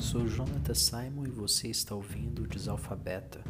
Sou Jonathan Simon e você está ouvindo o Desalfabeta,